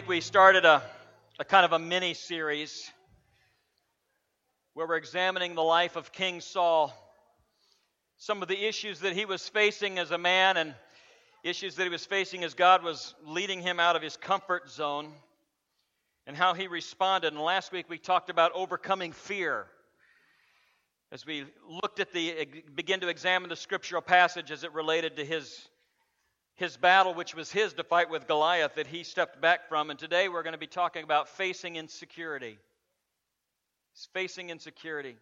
Week we started a, a kind of a mini series where we're examining the life of King Saul, some of the issues that he was facing as a man and issues that he was facing as God was leading him out of his comfort zone and how he responded. And last week we talked about overcoming fear. As we looked at the, begin to examine the scriptural passage as it related to his his battle, which was his to fight with Goliath, that he stepped back from. And today we're going to be talking about facing insecurity. He's facing insecurity.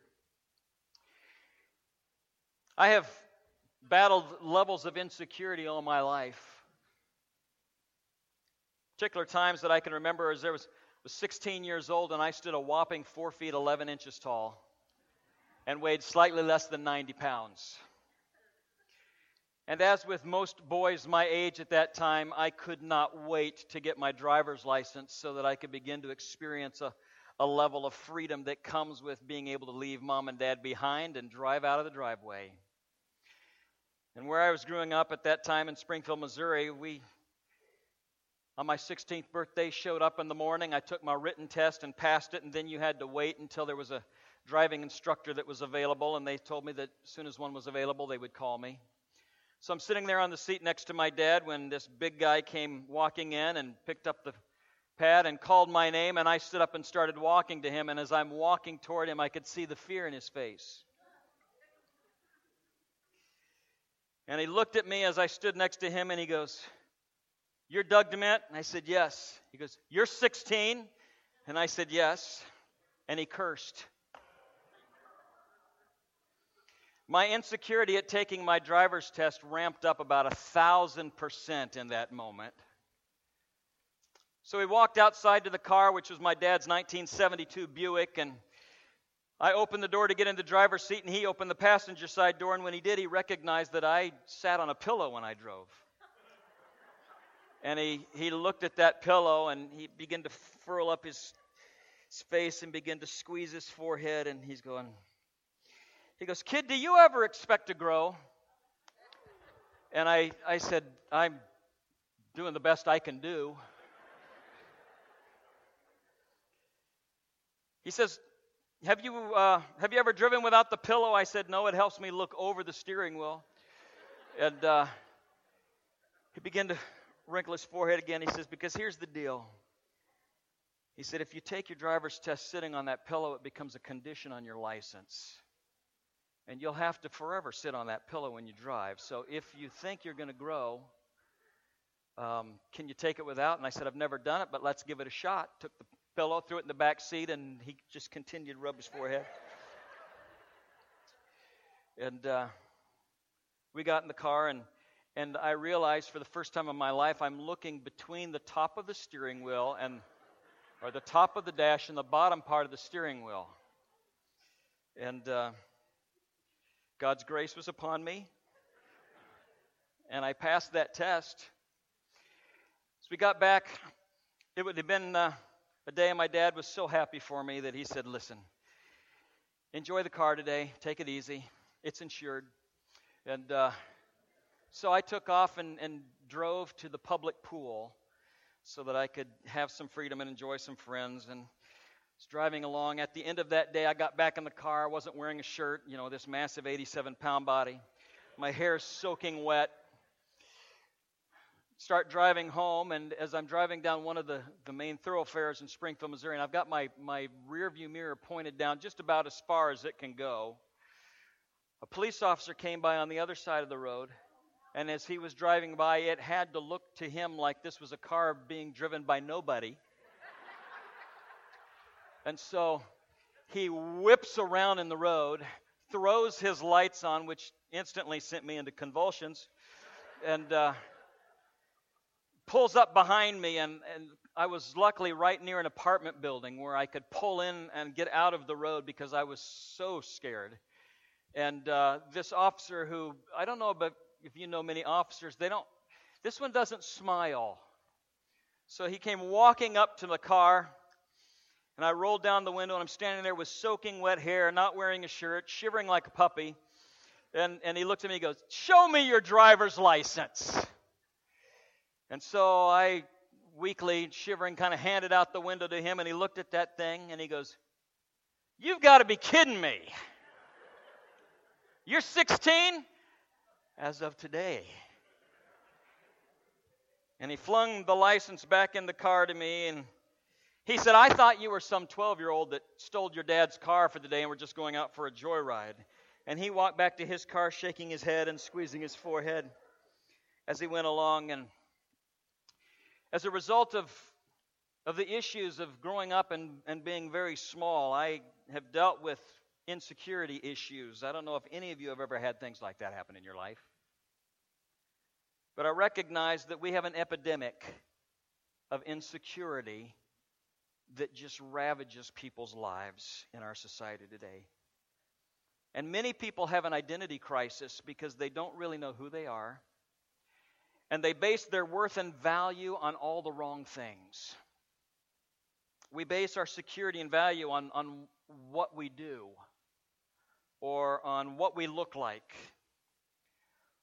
I have battled levels of insecurity all my life. Particular times that I can remember is there was, was 16 years old and I stood a whopping 4 feet 11 inches tall and weighed slightly less than 90 pounds. And as with most boys my age at that time, I could not wait to get my driver's license so that I could begin to experience a, a level of freedom that comes with being able to leave mom and dad behind and drive out of the driveway. And where I was growing up at that time in Springfield, Missouri, we, on my 16th birthday, showed up in the morning. I took my written test and passed it, and then you had to wait until there was a driving instructor that was available, and they told me that as soon as one was available, they would call me. So I'm sitting there on the seat next to my dad when this big guy came walking in and picked up the pad and called my name, and I stood up and started walking to him. And as I'm walking toward him, I could see the fear in his face. And he looked at me as I stood next to him and he goes, You're Doug DeMint? And I said, Yes. He goes, You're 16? And I said, Yes. And he cursed. My insecurity at taking my driver's test ramped up about a thousand percent in that moment. So we walked outside to the car, which was my dad's 1972 Buick, and I opened the door to get in the driver's seat, and he opened the passenger side door. And when he did, he recognized that I sat on a pillow when I drove. And he, he looked at that pillow and he began to furl up his, his face and begin to squeeze his forehead, and he's going, he goes, Kid, do you ever expect to grow? And I, I said, I'm doing the best I can do. He says, have you, uh, have you ever driven without the pillow? I said, No, it helps me look over the steering wheel. And uh, he began to wrinkle his forehead again. He says, Because here's the deal. He said, If you take your driver's test sitting on that pillow, it becomes a condition on your license and you'll have to forever sit on that pillow when you drive. So if you think you're going to grow, um, can you take it without? And I said, I've never done it, but let's give it a shot. Took the pillow, threw it in the back seat, and he just continued to rub his forehead. and uh, we got in the car, and and I realized for the first time in my life, I'm looking between the top of the steering wheel and, or the top of the dash and the bottom part of the steering wheel. And uh, God's grace was upon me, and I passed that test. As we got back, it would have been uh, a day, and my dad was so happy for me that he said, Listen, enjoy the car today, take it easy, it's insured. And uh, so I took off and, and drove to the public pool so that I could have some freedom and enjoy some friends. And was driving along. At the end of that day, I got back in the car. I wasn't wearing a shirt, you know, this massive 87 pound body. My hair soaking wet. Start driving home, and as I'm driving down one of the, the main thoroughfares in Springfield, Missouri, and I've got my, my rear view mirror pointed down just about as far as it can go, a police officer came by on the other side of the road, and as he was driving by, it had to look to him like this was a car being driven by nobody. And so he whips around in the road, throws his lights on, which instantly sent me into convulsions, and uh, pulls up behind me. And, and I was luckily right near an apartment building where I could pull in and get out of the road because I was so scared. And uh, this officer, who I don't know but if you know many officers, they don't. This one doesn't smile. So he came walking up to the car and I rolled down the window, and I'm standing there with soaking wet hair, not wearing a shirt, shivering like a puppy. And, and he looked at me and goes, Show me your driver's license. And so I weakly, shivering, kind of handed out the window to him, and he looked at that thing and he goes, You've got to be kidding me. You're 16? As of today. And he flung the license back in the car to me and he said, I thought you were some 12 year old that stole your dad's car for the day and were just going out for a joyride. And he walked back to his car, shaking his head and squeezing his forehead as he went along. And as a result of, of the issues of growing up and, and being very small, I have dealt with insecurity issues. I don't know if any of you have ever had things like that happen in your life. But I recognize that we have an epidemic of insecurity that just ravages people's lives in our society today. And many people have an identity crisis because they don't really know who they are. And they base their worth and value on all the wrong things. We base our security and value on, on what we do, or on what we look like,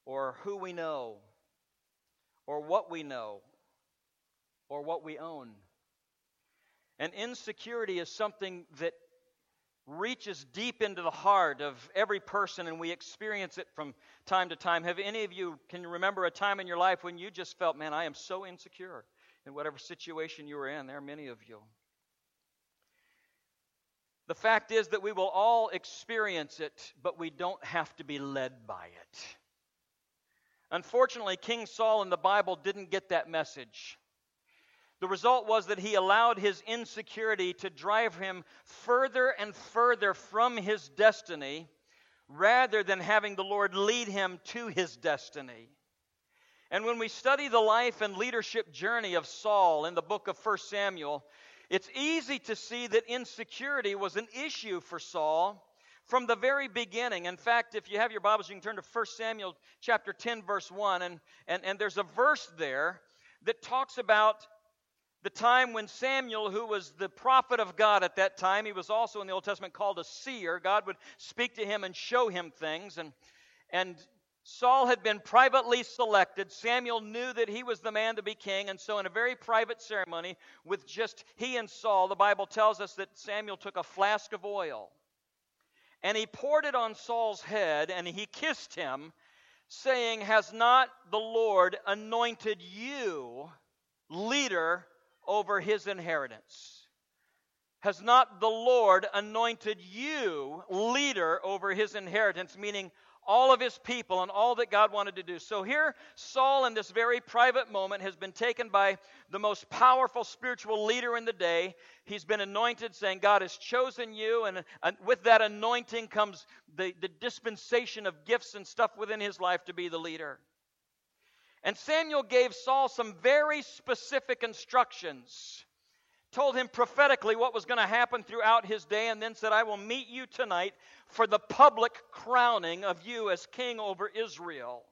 or who we know, or what we know, or what we own. And insecurity is something that reaches deep into the heart of every person, and we experience it from time to time. Have any of you can remember a time in your life when you just felt, man, I am so insecure in whatever situation you were in? There are many of you. The fact is that we will all experience it, but we don't have to be led by it. Unfortunately, King Saul in the Bible didn't get that message. The result was that he allowed his insecurity to drive him further and further from his destiny rather than having the Lord lead him to his destiny. And when we study the life and leadership journey of Saul in the book of 1 Samuel, it's easy to see that insecurity was an issue for Saul from the very beginning. In fact, if you have your Bibles, you can turn to 1 Samuel chapter 10, verse 1, and, and, and there's a verse there that talks about the time when Samuel, who was the prophet of God at that time, he was also in the Old Testament called a seer. God would speak to him and show him things. And, and Saul had been privately selected. Samuel knew that he was the man to be king. And so, in a very private ceremony with just he and Saul, the Bible tells us that Samuel took a flask of oil and he poured it on Saul's head and he kissed him, saying, Has not the Lord anointed you leader over his inheritance? Has not the Lord anointed you leader over his inheritance? Meaning, all of his people and all that God wanted to do. So here, Saul, in this very private moment, has been taken by the most powerful spiritual leader in the day. He's been anointed, saying, God has chosen you. And, and with that anointing comes the, the dispensation of gifts and stuff within his life to be the leader. And Samuel gave Saul some very specific instructions, told him prophetically what was going to happen throughout his day, and then said, I will meet you tonight for the public crowning of you as king over Israel.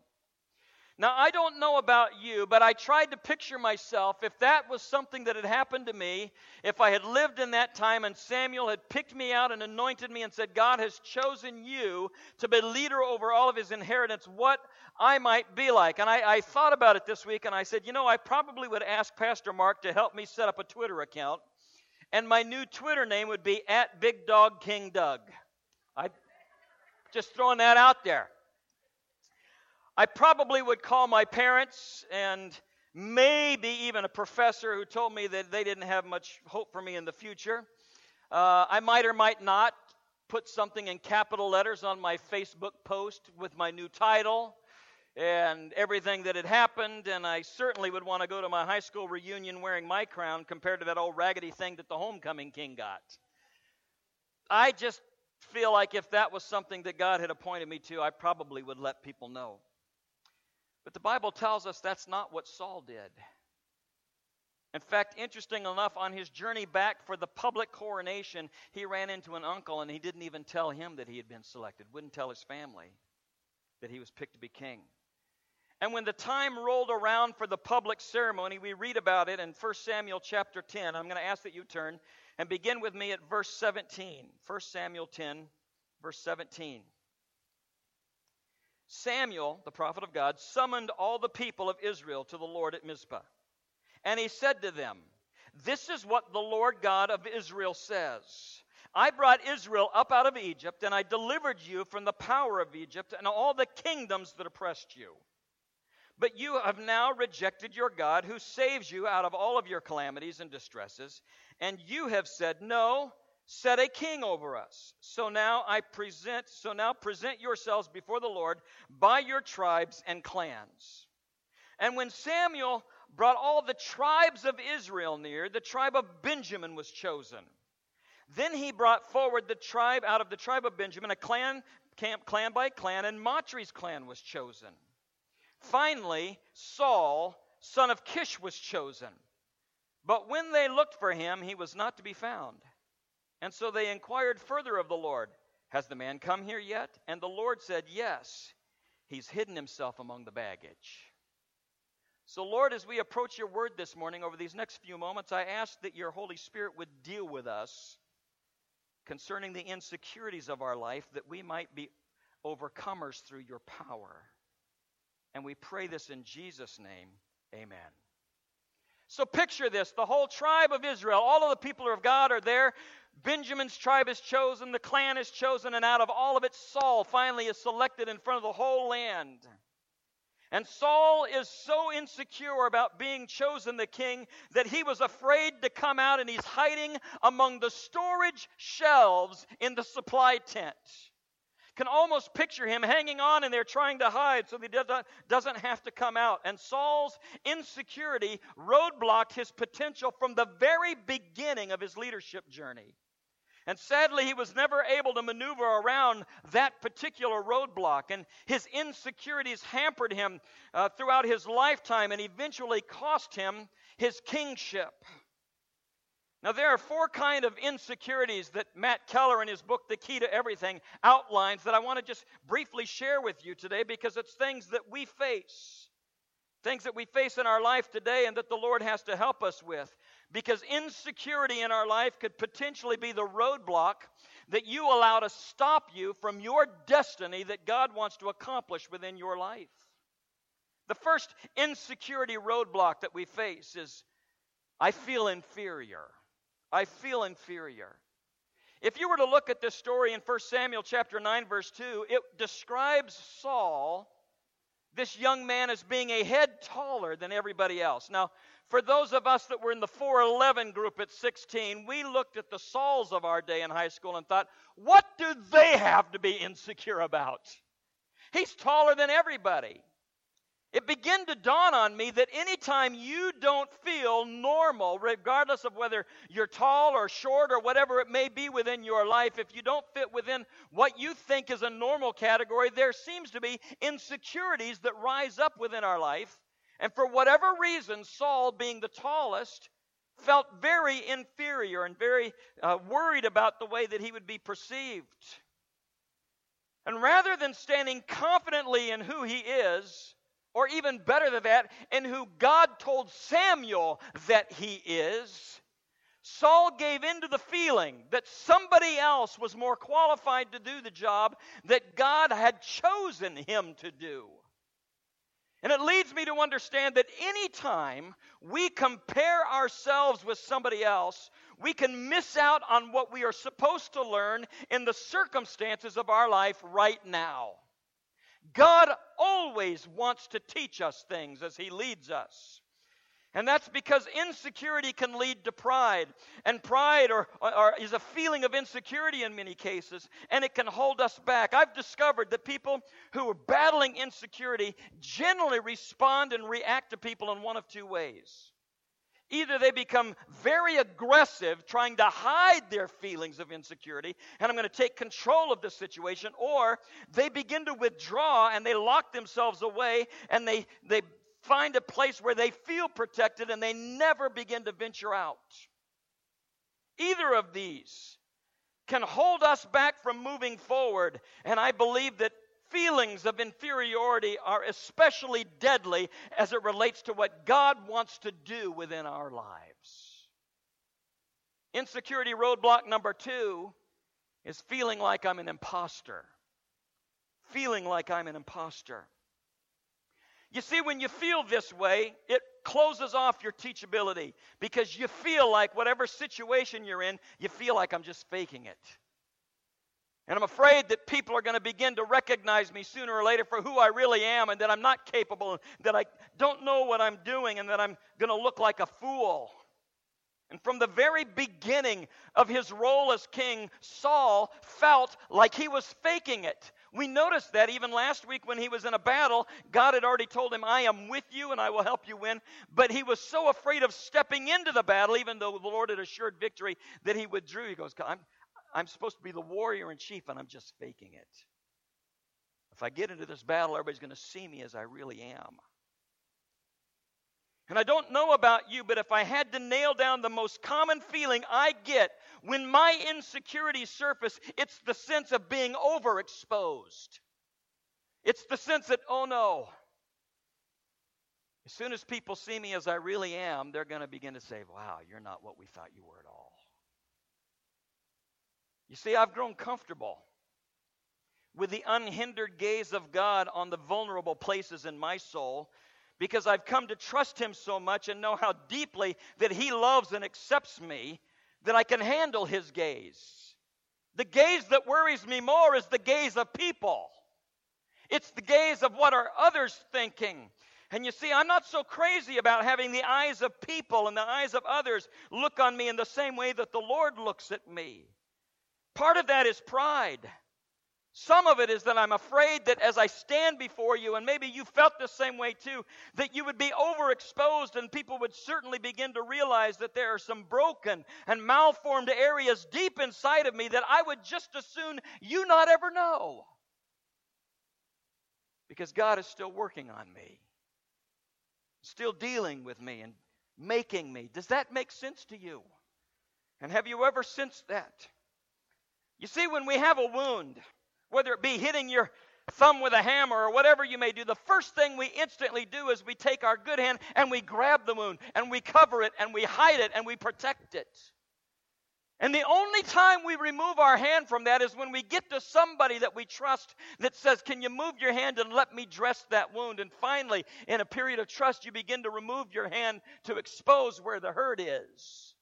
Now, I don't know about you, but I tried to picture myself if that was something that had happened to me, if I had lived in that time and Samuel had picked me out and anointed me and said, God has chosen you to be leader over all of his inheritance, what I might be like. And I, I, thought about it this week and I said, you know, I probably would ask Pastor Mark to help me set up a Twitter account. And my new Twitter name would be at Big Dog King Doug. I just throwing that out there. I probably would call my parents and maybe even a professor who told me that they didn't have much hope for me in the future. Uh, I might or might not put something in capital letters on my Facebook post with my new title and everything that had happened, and I certainly would want to go to my high school reunion wearing my crown compared to that old raggedy thing that the homecoming king got. I just feel like if that was something that God had appointed me to, I probably would let people know. But the Bible tells us that's not what Saul did. In fact, interesting enough, on his journey back for the public coronation, he ran into an uncle and he didn't even tell him that he had been selected, wouldn't tell his family that he was picked to be king. And when the time rolled around for the public ceremony, we read about it in 1 Samuel chapter 10. I'm going to ask that you turn and begin with me at verse 17. 1 Samuel 10, verse 17. Samuel, the prophet of God, summoned all the people of Israel to the Lord at Mizpah. And he said to them, This is what the Lord God of Israel says. I brought Israel up out of Egypt, and I delivered you from the power of Egypt and all the kingdoms that oppressed you. But you have now rejected your God who saves you out of all of your calamities and distresses, and you have said, No, set a king over us. So now I present so now present yourselves before the Lord by your tribes and clans. And when Samuel brought all the tribes of Israel near, the tribe of Benjamin was chosen. Then he brought forward the tribe out of the tribe of Benjamin, a clan, camp, clan by clan, and Matri's clan was chosen. Finally, Saul, son of Kish, was chosen. But when they looked for him, he was not to be found. And so they inquired further of the Lord, Has the man come here yet? And the Lord said, Yes, he's hidden himself among the baggage. So, Lord, as we approach your word this morning over these next few moments, I ask that your Holy Spirit would deal with us concerning the insecurities of our life that we might be overcomers through your power. And we pray this in Jesus' name. Amen. So picture this the whole tribe of Israel, all of the people of God are there. Benjamin's tribe is chosen, the clan is chosen, and out of all of it, Saul finally is selected in front of the whole land. And Saul is so insecure about being chosen the king that he was afraid to come out and he's hiding among the storage shelves in the supply tent. Can almost picture him hanging on and they're trying to hide so he doesn't have to come out. And Saul's insecurity roadblocked his potential from the very beginning of his leadership journey. And sadly, he was never able to maneuver around that particular roadblock. And his insecurities hampered him uh, throughout his lifetime and eventually cost him his kingship. Now, there are four kind of insecurities that Matt Keller, in his book, The Key to Everything, outlines that I want to just briefly share with you today because it's things that we face. Things that we face in our life today and that the Lord has to help us with because insecurity in our life could potentially be the roadblock that you allow to stop you from your destiny that God wants to accomplish within your life. The first insecurity roadblock that we face is I feel inferior. I feel inferior. If you were to look at this story in 1 Samuel chapter 9 verse 2, it describes Saul this young man as being a head taller than everybody else. Now, for those of us that were in the 411 group at 16, we looked at the Sauls of our day in high school and thought, what do they have to be insecure about? He's taller than everybody. It began to dawn on me that anytime you don't feel normal, regardless of whether you're tall or short or whatever it may be within your life, if you don't fit within what you think is a normal category, there seems to be insecurities that rise up within our life and for whatever reason, Saul, being the tallest, felt very inferior and very uh, worried about the way that he would be perceived. And rather than standing confidently in who he is, or even better than that, in who God told Samuel that he is, Saul gave in to the feeling that somebody else was more qualified to do the job that God had chosen him to do. And it leads me to understand that anytime we compare ourselves with somebody else, we can miss out on what we are supposed to learn in the circumstances of our life right now. God always wants to teach us things as He leads us. And that's because insecurity can lead to pride. And pride or, or, is a feeling of insecurity in many cases, and it can hold us back. I've discovered that people who are battling insecurity generally respond and react to people in one of two ways. Either they become very aggressive, trying to hide their feelings of insecurity, and I'm going to take control of the situation, or they begin to withdraw and they lock themselves away and they, they find a place where they feel protected and they never begin to venture out. Either of these can hold us back from moving forward, and I believe that feelings of inferiority are especially deadly as it relates to what God wants to do within our lives. Insecurity roadblock number two is feeling like I'm an imposter. Feeling like I'm an imposter. You see, when you feel this way, it closes off your teachability because you feel like whatever situation you're in, you feel like I'm just faking it. And I'm afraid that people are going to begin to recognize me sooner or later for who I really am and that I'm not capable, and that I don't know what I'm doing, and that I'm going to look like a fool. And from the very beginning of his role as king, Saul felt like he was faking it. We noticed that even last week when he was in a battle, God had already told him, I am with you and I will help you win. But he was so afraid of stepping into the battle, even though the Lord had assured victory, that he withdrew. He goes, I'm, I'm supposed to be the warrior in chief and I'm just faking it. If I get into this battle, everybody's going to see me as I really am. And I don't know about you, but if I had to nail down the most common feeling I get when my insecurities surface, it's the sense of being overexposed. It's the sense that, oh no, as soon as people see me as I really am, they're going to begin to say, wow, you're not what we thought you were at all. You see, I've grown comfortable with the unhindered gaze of God on the vulnerable places in my soul because I've come to trust Him so much and know how deeply that He loves and accepts me that I can handle His gaze. The gaze that worries me more is the gaze of people. It's the gaze of what are others thinking. And you see, I'm not so crazy about having the eyes of people and the eyes of others look on me in the same way that the Lord looks at me. Part of that is pride. Some of it is that I'm afraid that as I stand before you, and maybe you felt the same way too, that you would be overexposed and people would certainly begin to realize that there are some broken and malformed areas deep inside of me that I would just as soon you not ever know. Because God is still working on me, still dealing with me and making me. Does that make sense to you? And have you ever sensed that? You see, when we have a wound, whether it be hitting your thumb with a hammer or whatever you may do, the first thing we instantly do is we take our good hand and we grab the wound and we cover it and we hide it and we protect it. And the only time we remove our hand from that is when we get to somebody that we trust that says, Can you move your hand and let me dress that wound? And finally, in a period of trust, you begin to remove your hand to expose where the hurt is.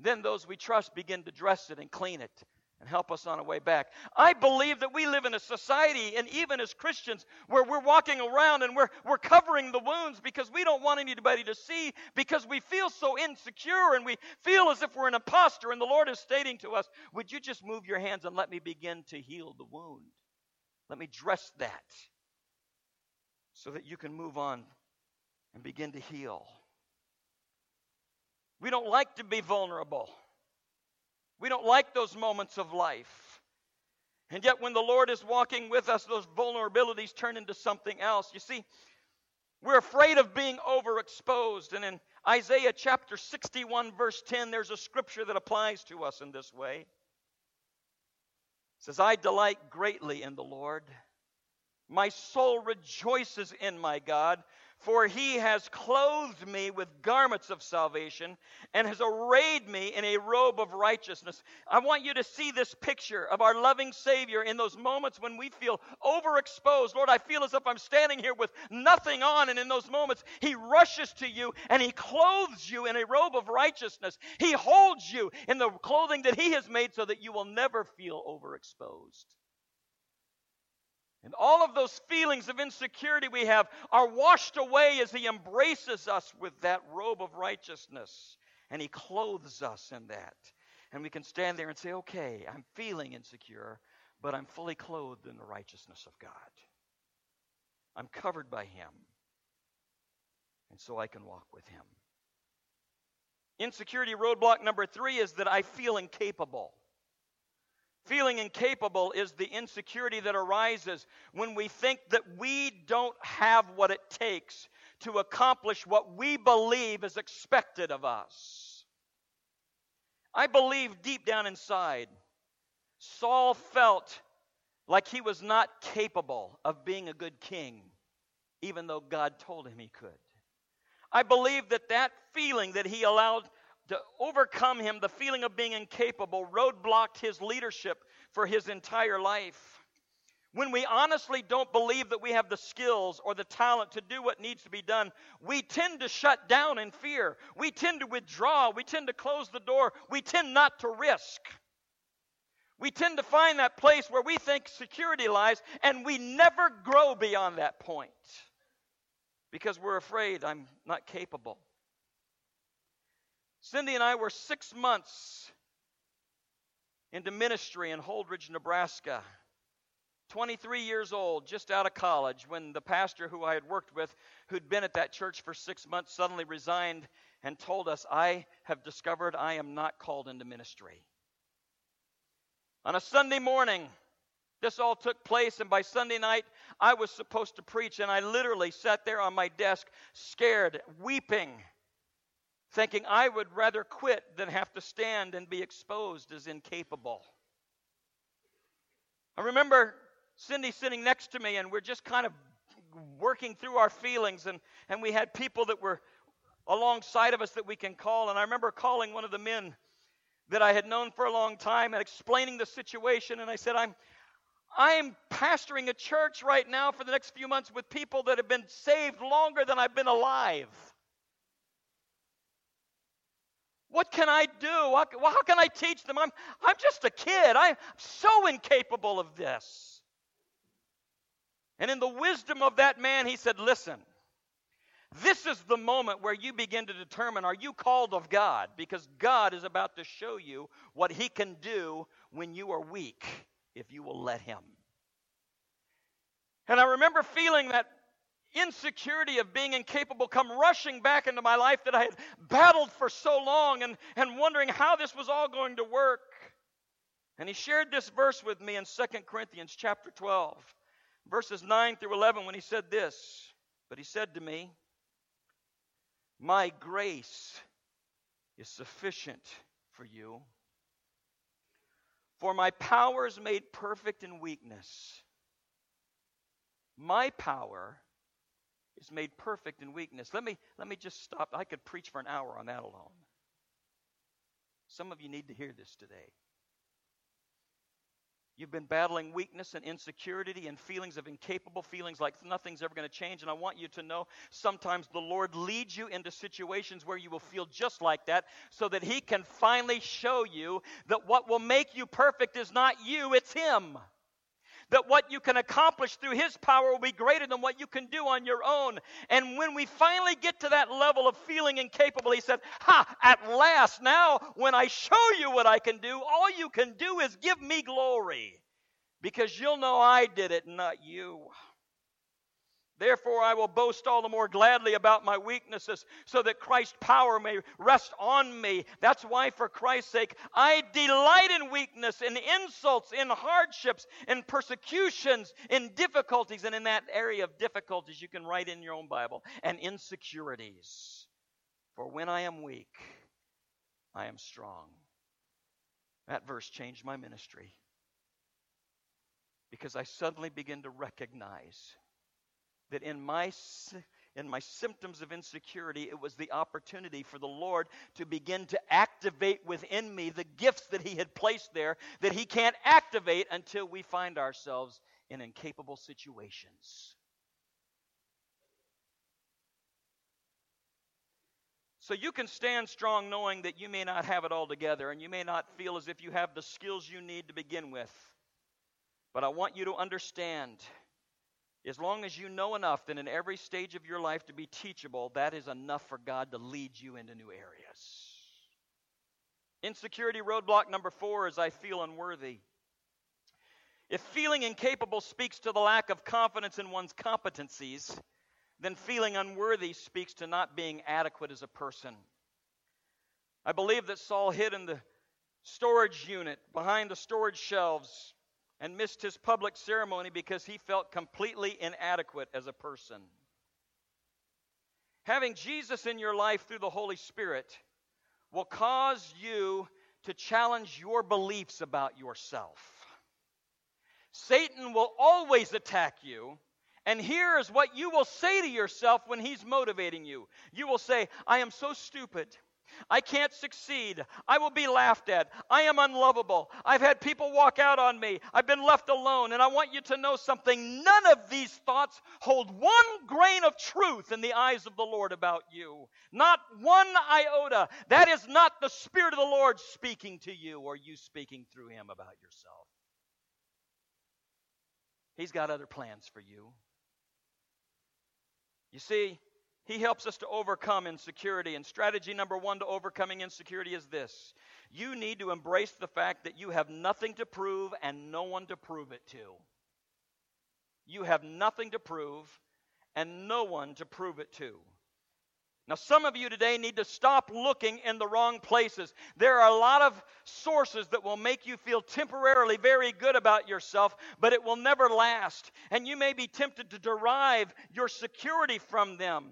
Then those we trust begin to dress it and clean it and help us on our way back. I believe that we live in a society, and even as Christians, where we're walking around and we're, we're covering the wounds because we don't want anybody to see, because we feel so insecure and we feel as if we're an imposter. And the Lord is stating to us, Would you just move your hands and let me begin to heal the wound? Let me dress that so that you can move on and begin to heal. We don't like to be vulnerable. We don't like those moments of life. And yet, when the Lord is walking with us, those vulnerabilities turn into something else. You see, we're afraid of being overexposed. And in Isaiah chapter 61, verse 10, there's a scripture that applies to us in this way. It says, I delight greatly in the Lord. My soul rejoices in my God, for he has clothed me with garments of salvation and has arrayed me in a robe of righteousness. I want you to see this picture of our loving Savior in those moments when we feel overexposed. Lord, I feel as if I'm standing here with nothing on. And in those moments, he rushes to you and he clothes you in a robe of righteousness. He holds you in the clothing that he has made so that you will never feel overexposed. And all of those feelings of insecurity we have are washed away as He embraces us with that robe of righteousness. And He clothes us in that. And we can stand there and say, okay, I'm feeling insecure, but I'm fully clothed in the righteousness of God. I'm covered by Him. And so I can walk with Him. Insecurity roadblock number three is that I feel incapable. Feeling incapable is the insecurity that arises when we think that we don't have what it takes to accomplish what we believe is expected of us. I believe deep down inside, Saul felt like he was not capable of being a good king, even though God told him he could. I believe that that feeling that he allowed to overcome him, the feeling of being incapable, roadblocked his leadership for his entire life. when we honestly don't believe that we have the skills or the talent to do what needs to be done, we tend to shut down in fear. We tend to withdraw. We tend to close the door. We tend not to risk. We tend to find that place where we think security lies, and we never grow beyond that point because we're afraid I'm not capable. Cindy and I were six months into ministry in Holdrege, Nebraska. 23 years old, just out of college, when the pastor who I had worked with, who'd been at that church for six months, suddenly resigned and told us, I have discovered I am not called into ministry. On a Sunday morning, this all took place, and by Sunday night, I was supposed to preach, and I literally sat there on my desk, scared, weeping, thinking I would rather quit than have to stand and be exposed as incapable. I remember Cindy sitting next to me, and we're just kind of working through our feelings, and, and we had people that were alongside of us that we can call. And I remember calling one of the men that I had known for a long time and explaining the situation. And I said, I'm, I'm pastoring a church right now for the next few months with people that have been saved longer than I've been alive. What can I do? How, how can I teach them? I'm, I'm just a kid. I'm so incapable of this. And in the wisdom of that man, he said, Listen, this is the moment where you begin to determine are you called of God? Because God is about to show you what he can do when you are weak, if you will let him. And I remember feeling that insecurity of being incapable come rushing back into my life that I had battled for so long and, and wondering how this was all going to work. And he shared this verse with me in 2 Corinthians chapter 12 verses 9 through 11 when he said this. But he said to me, My grace is sufficient for you, for my power is made perfect in weakness. My power is made perfect in weakness. Let me, let me just stop. I could preach for an hour on that alone. Some of you need to hear this today. You've been battling weakness and insecurity and feelings of incapable feelings like nothing's ever going to change. And I want you to know sometimes the Lord leads you into situations where you will feel just like that so that He can finally show you that what will make you perfect is not you, it's Him. That what you can accomplish through His power will be greater than what you can do on your own. And when we finally get to that level of feeling incapable, He said, Ha, at last, now when I show you what I can do, all you can do is give me glory. Because you'll know I did it, not you. Therefore, I will boast all the more gladly about my weaknesses, so that Christ's power may rest on me. That's why, for Christ's sake, I delight in weakness, in insults, in hardships, in persecutions, in difficulties. And in that area of difficulties, you can write in your own Bible, and insecurities. For when I am weak, I am strong. That verse changed my ministry because I suddenly begin to recognize that in my in my symptoms of insecurity, it was the opportunity for the Lord to begin to activate within me the gifts that He had placed there that He can't activate until we find ourselves in incapable situations. So you can stand strong knowing that you may not have it all together and you may not feel as if you have the skills you need to begin with. But I want you to understand as long as you know enough that in every stage of your life to be teachable, that is enough for God to lead you into new areas. Insecurity roadblock number four is I feel unworthy. If feeling incapable speaks to the lack of confidence in one's competencies, then feeling unworthy speaks to not being adequate as a person. I believe that Saul hid in the storage unit behind the storage shelves and missed his public ceremony because he felt completely inadequate as a person. Having Jesus in your life through the Holy Spirit will cause you to challenge your beliefs about yourself. Satan will always attack you. And here is what you will say to yourself when he's motivating you. You will say, I am so stupid. I can't succeed. I will be laughed at. I am unlovable. I've had people walk out on me. I've been left alone. And I want you to know something. None of these thoughts hold one grain of truth in the eyes of the Lord about you. Not one iota. That is not the Spirit of the Lord speaking to you or you speaking through Him about yourself. He's got other plans for you. You see, he helps us to overcome insecurity. And strategy number one to overcoming insecurity is this you need to embrace the fact that you have nothing to prove and no one to prove it to. You have nothing to prove and no one to prove it to. Now, some of you today need to stop looking in the wrong places. There are a lot of sources that will make you feel temporarily very good about yourself, but it will never last. And you may be tempted to derive your security from them.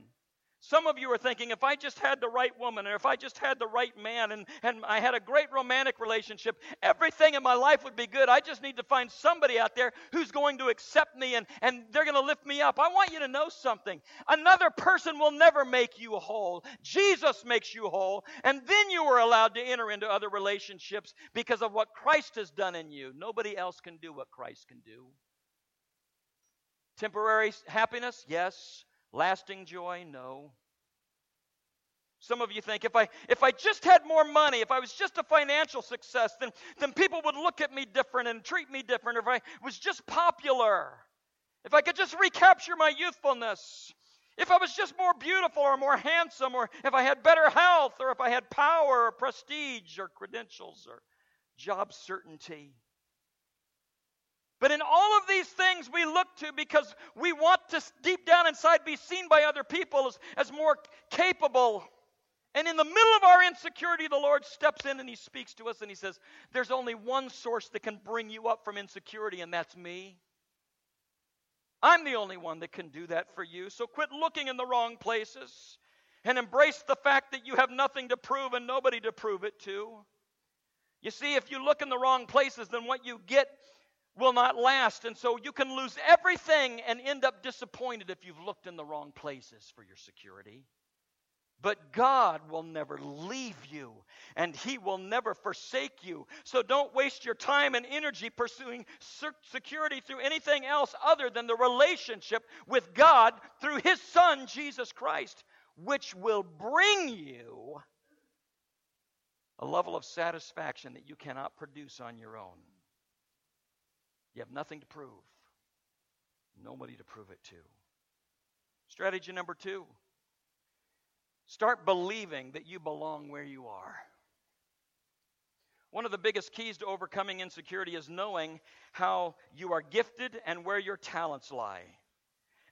Some of you are thinking, if I just had the right woman, or if I just had the right man, and, and I had a great romantic relationship, everything in my life would be good. I just need to find somebody out there who's going to accept me and, and they're going to lift me up. I want you to know something. Another person will never make you whole. Jesus makes you whole, and then you are allowed to enter into other relationships because of what Christ has done in you. Nobody else can do what Christ can do. Temporary happiness? Yes. Lasting joy? No. Some of you think if I if I just had more money, if I was just a financial success, then, then people would look at me different and treat me different. If I was just popular, if I could just recapture my youthfulness, if I was just more beautiful or more handsome, or if I had better health, or if I had power or prestige or credentials or job certainty. But in all of these things, we look to because we want to deep down inside be seen by other people as, as more capable. And in the middle of our insecurity, the Lord steps in and He speaks to us and He says, There's only one source that can bring you up from insecurity, and that's me. I'm the only one that can do that for you. So quit looking in the wrong places and embrace the fact that you have nothing to prove and nobody to prove it to. You see, if you look in the wrong places, then what you get will not last. And so you can lose everything and end up disappointed if you've looked in the wrong places for your security. But God will never leave you and He will never forsake you. So don't waste your time and energy pursuing security through anything else other than the relationship with God through His Son, Jesus Christ, which will bring you a level of satisfaction that you cannot produce on your own. You have nothing to prove, nobody to prove it to. Strategy number two start believing that you belong where you are. One of the biggest keys to overcoming insecurity is knowing how you are gifted and where your talents lie.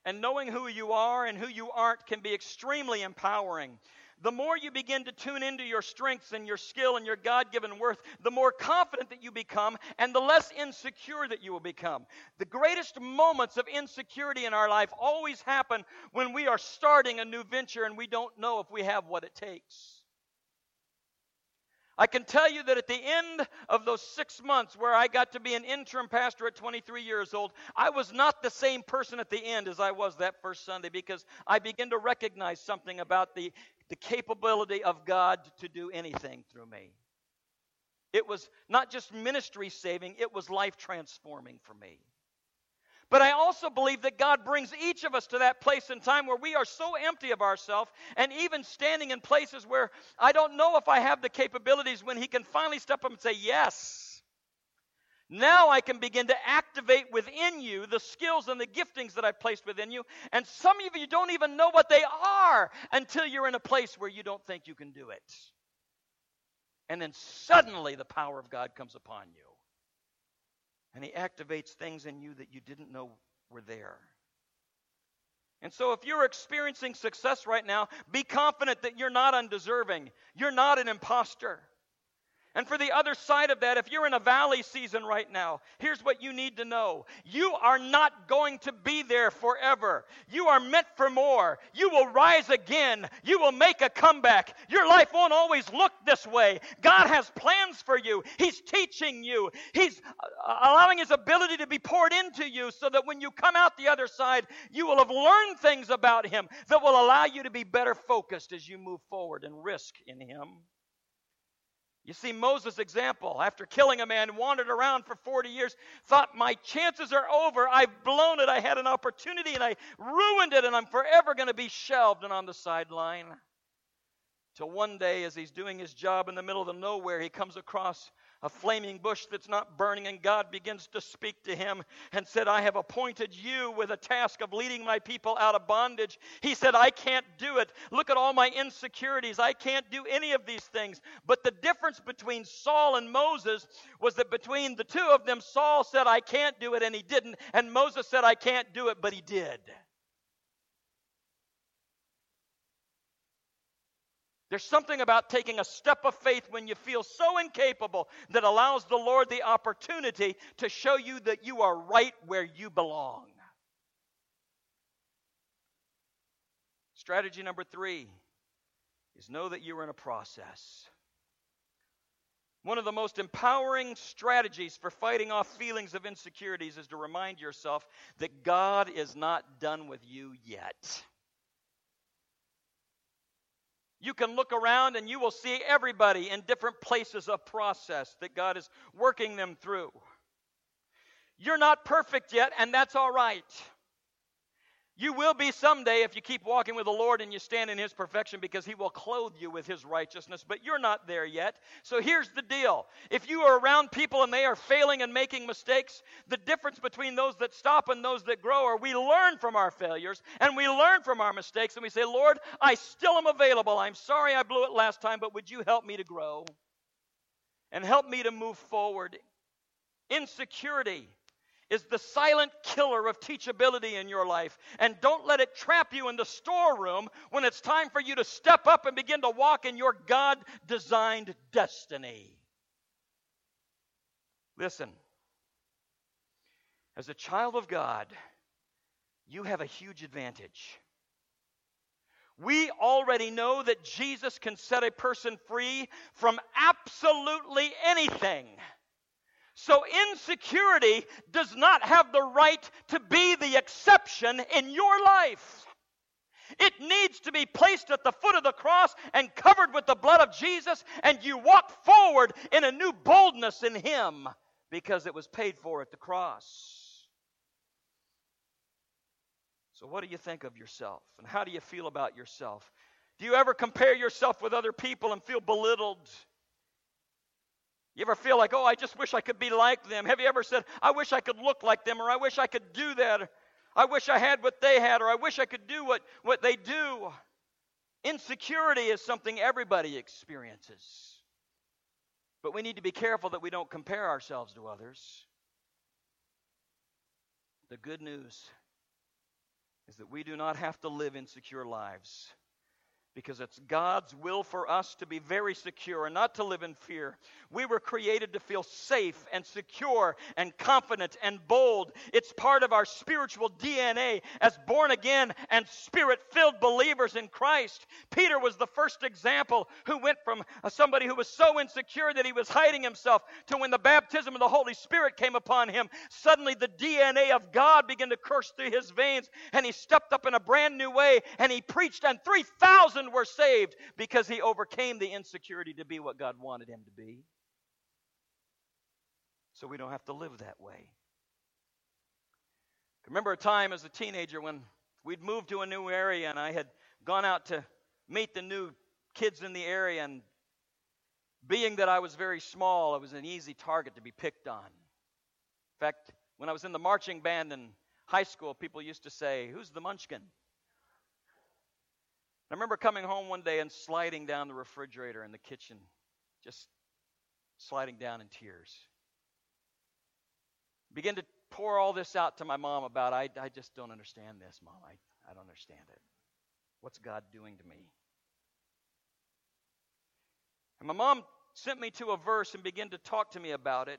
And knowing who you are and who you aren't can be extremely empowering the more you begin to tune into your strengths and your skill and your God given worth, the more confident that you become and the less insecure that you will become. The greatest moments of insecurity in our life always happen when we are starting a new venture and we don't know if we have what it takes. I can tell you that at the end of those six months where I got to be an interim pastor at 23 years old, I was not the same person at the end as I was that first Sunday because I began to recognize something about the the capability of God to do anything through me. It was not just ministry saving, it was life transforming for me. But I also believe that God brings each of us to that place in time where we are so empty of ourselves and even standing in places where I don't know if I have the capabilities when He can finally step up and say, Yes. Now I can begin to activate within you the skills and the giftings that I've placed within you. And some of you don't even know what they are until you're in a place where you don't think you can do it. And then suddenly the power of God comes upon you. And He activates things in you that you didn't know were there. And so, if you're experiencing success right now, be confident that you're not undeserving. You're not an imposter. And for the other side of that, if you're in a valley season right now, here's what you need to know. You are not going to be there forever. You are meant for more. You will rise again. You will make a comeback. Your life won't always look this way. God has plans for you. He's teaching you. He's uh, allowing His ability to be poured into you so that when you come out the other side, you will have learned things about Him that will allow you to be better focused as you move forward and risk in Him. You see Moses' example. After killing a man, wandered around for 40 years, thought, My chances are over. I've blown it. I had an opportunity and I ruined it, and I'm forever going to be shelved and on the sideline. Till one day, as he's doing his job in the middle of nowhere, he comes across a flaming bush that's not burning, and God begins to speak to him and said, I have appointed you with a task of leading my people out of bondage. He said, I can't do it. Look at all my insecurities. I can't do any of these things. But the difference between Saul and Moses was that between the two of them, Saul said, I can't do it, and he didn't. And Moses said, I can't do it, but he did. There's something about taking a step of faith when you feel so incapable that allows the Lord the opportunity to show you that you are right where you belong. Strategy number three is know that you're in a process. One of the most empowering strategies for fighting off feelings of insecurities is to remind yourself that God is not done with you yet. You can look around and you will see everybody in different places of process that God is working them through. You're not perfect yet, and that's all right. You will be someday if you keep walking with the Lord and you stand in His perfection because He will clothe you with His righteousness, but you're not there yet. So here's the deal if you are around people and they are failing and making mistakes, the difference between those that stop and those that grow are we learn from our failures and we learn from our mistakes and we say, Lord, I still am available. I'm sorry I blew it last time, but would you help me to grow and help me to move forward? Insecurity is the silent killer of teachability in your life. And don't let it trap you in the storeroom when it's time for you to step up and begin to walk in your God designed destiny. Listen, as a child of God, you have a huge advantage. We already know that Jesus can set a person free from absolutely anything. So, insecurity does not have the right to be the exception in your life. It needs to be placed at the foot of the cross and covered with the blood of Jesus, and you walk forward in a new boldness in Him because it was paid for at the cross. So, what do you think of yourself? And how do you feel about yourself? Do you ever compare yourself with other people and feel belittled? You ever feel like, oh, I just wish I could be like them? Have you ever said, I wish I could look like them, or I wish I could do that, I wish I had what they had, or I wish I could do what, what they do? Insecurity is something everybody experiences. But we need to be careful that we don't compare ourselves to others. The good news is that we do not have to live insecure lives because it's God's will for us to be very secure and not to live in fear. We were created to feel safe and secure and confident and bold. It's part of our spiritual DNA as born again and spirit filled believers in Christ. Peter was the first example who went from somebody who was so insecure that he was hiding himself to when the baptism of the Holy Spirit came upon him, suddenly the DNA of God began to course through his veins and he stepped up in a brand new way and he preached, and 3,000 were saved because he overcame the insecurity to be what God wanted him to be. So we don't have to live that way. I remember a time as a teenager when we'd moved to a new area and I had gone out to meet the new kids in the area and being that I was very small, I was an easy target to be picked on. In fact, when I was in the marching band in high school, people used to say, Who's the munchkin? I remember coming home one day and sliding down the refrigerator in the kitchen, just sliding down in tears. Begin to pour all this out to my mom about, I, I just don't understand this, mom. I, I don't understand it. What's God doing to me? And my mom sent me to a verse and began to talk to me about it.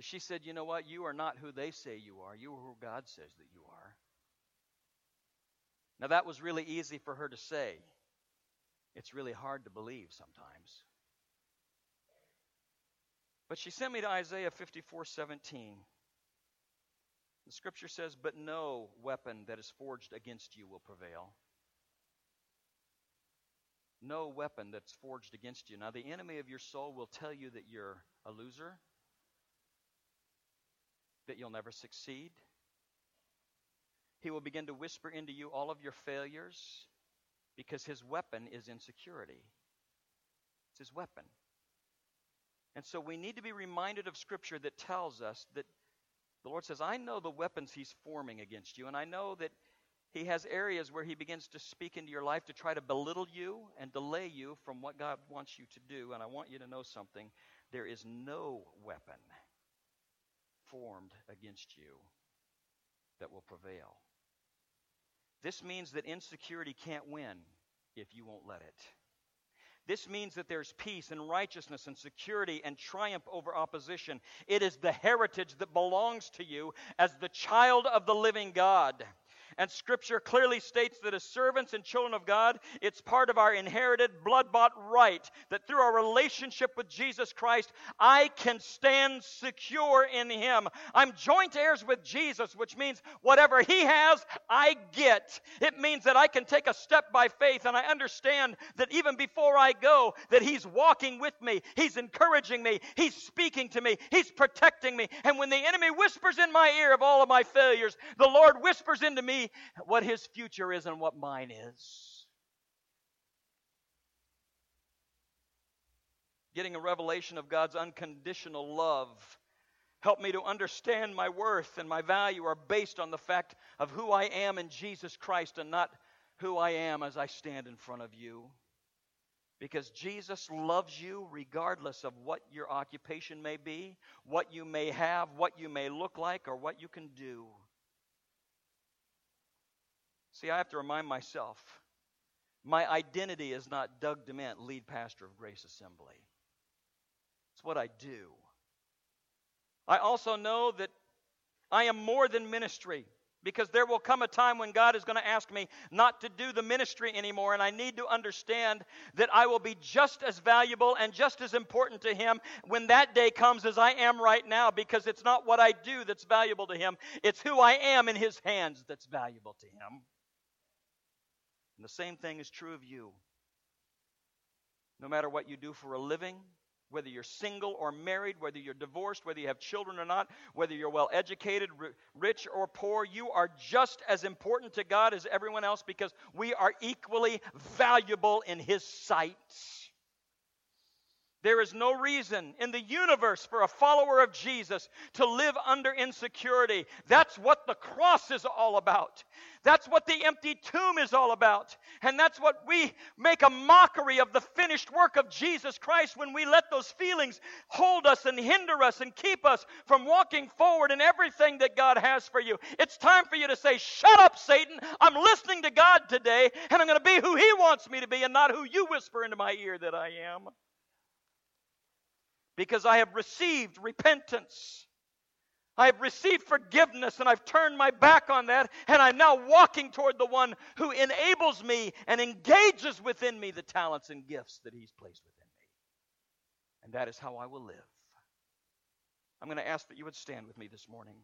She said, You know what? You are not who they say you are. You are who God says that you are. Now, that was really easy for her to say. It's really hard to believe sometimes. But she sent me to Isaiah 54 17. The scripture says, But no weapon that is forged against you will prevail. No weapon that's forged against you. Now, the enemy of your soul will tell you that you're a loser, that you'll never succeed. He will begin to whisper into you all of your failures because his weapon is insecurity. It's his weapon. And so we need to be reminded of Scripture that tells us that the Lord says, I know the weapons He's forming against you, and I know that He has areas where He begins to speak into your life to try to belittle you and delay you from what God wants you to do. And I want you to know something there is no weapon formed against you that will prevail. This means that insecurity can't win if you won't let it. This means that there's peace and righteousness and security and triumph over opposition. It is the heritage that belongs to you as the child of the living God. And Scripture clearly states that as servants and children of God, it's part of our inherited, blood bought right that through our relationship with Jesus Christ, I can stand secure in Him. I'm joint heirs with Jesus, which means whatever He has, I get. It means that I can take a step by faith and I understand that even before I go, that He's walking with me, He's encouraging me, He's speaking to me, He's protecting me. And when the enemy whispers in my ear of all of my failures, the Lord whispers into me, what his future is and what mine is. Getting a revelation of God's unconditional love help me to understand my worth and my value are based on the fact of who I am in Jesus Christ and not who I am as I stand in front of you. Because Jesus loves you regardless of what your occupation may be, what you may have, what you may look like, or what you can do. See, I have to remind myself my identity is not Doug Dement, lead pastor of Grace Assembly. It's what I do. I also know that I am more than ministry because there will come a time when God is going to ask me not to do the ministry anymore, and I need to understand that I will be just as valuable and just as important to Him when that day comes as I am right now because it's not what I do that's valuable to Him, it's who I am in His hands that's valuable to Him. And the same thing is true of you. No matter what you do for a living, whether you're single or married, whether you're divorced, whether you have children or not, whether you're well educated, rich or poor, you are just as important to God as everyone else because we are equally valuable in His sight. There is no reason in the universe for a follower of Jesus to live under insecurity. That's what the cross is all about. That's what the empty tomb is all about. And that's what we make a mockery of the finished work of Jesus Christ when we let those feelings hold us and hinder us and keep us from walking forward in everything that God has for you. It's time for you to say, Shut up, Satan. I'm listening to God today, and I'm going to be who He wants me to be and not who you whisper into my ear that I am because I have received repentance. I have received forgiveness and I've turned my back on that, and I'm now walking toward the one who enables me and engages within me the talents and gifts that He's placed within me. And that is how I will live. I'm going to ask that you would stand with me this morning.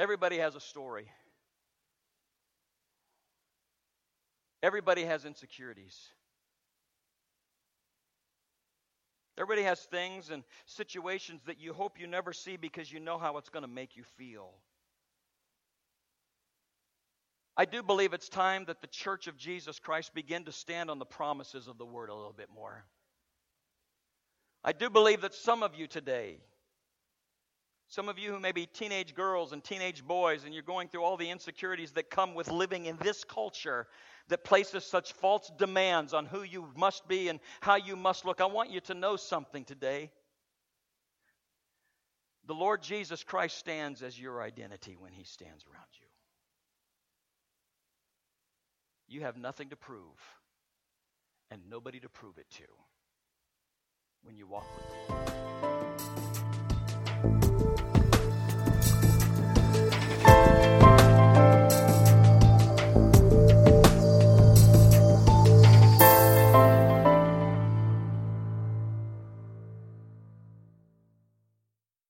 Everybody has a story. Everybody has insecurities. Everybody has things and situations that you hope you never see because you know how it's going to make you feel. I do believe it's time that the church of Jesus Christ begin to stand on the promises of the word a little bit more. I do believe that some of you today, some of you who may be teenage girls and teenage boys, and you're going through all the insecurities that come with living in this culture that places such false demands on who you must be and how you must look, I want you to know something today. The Lord Jesus Christ stands as your identity when he stands around you. You have nothing to prove and nobody to prove it to when you walk with Lord.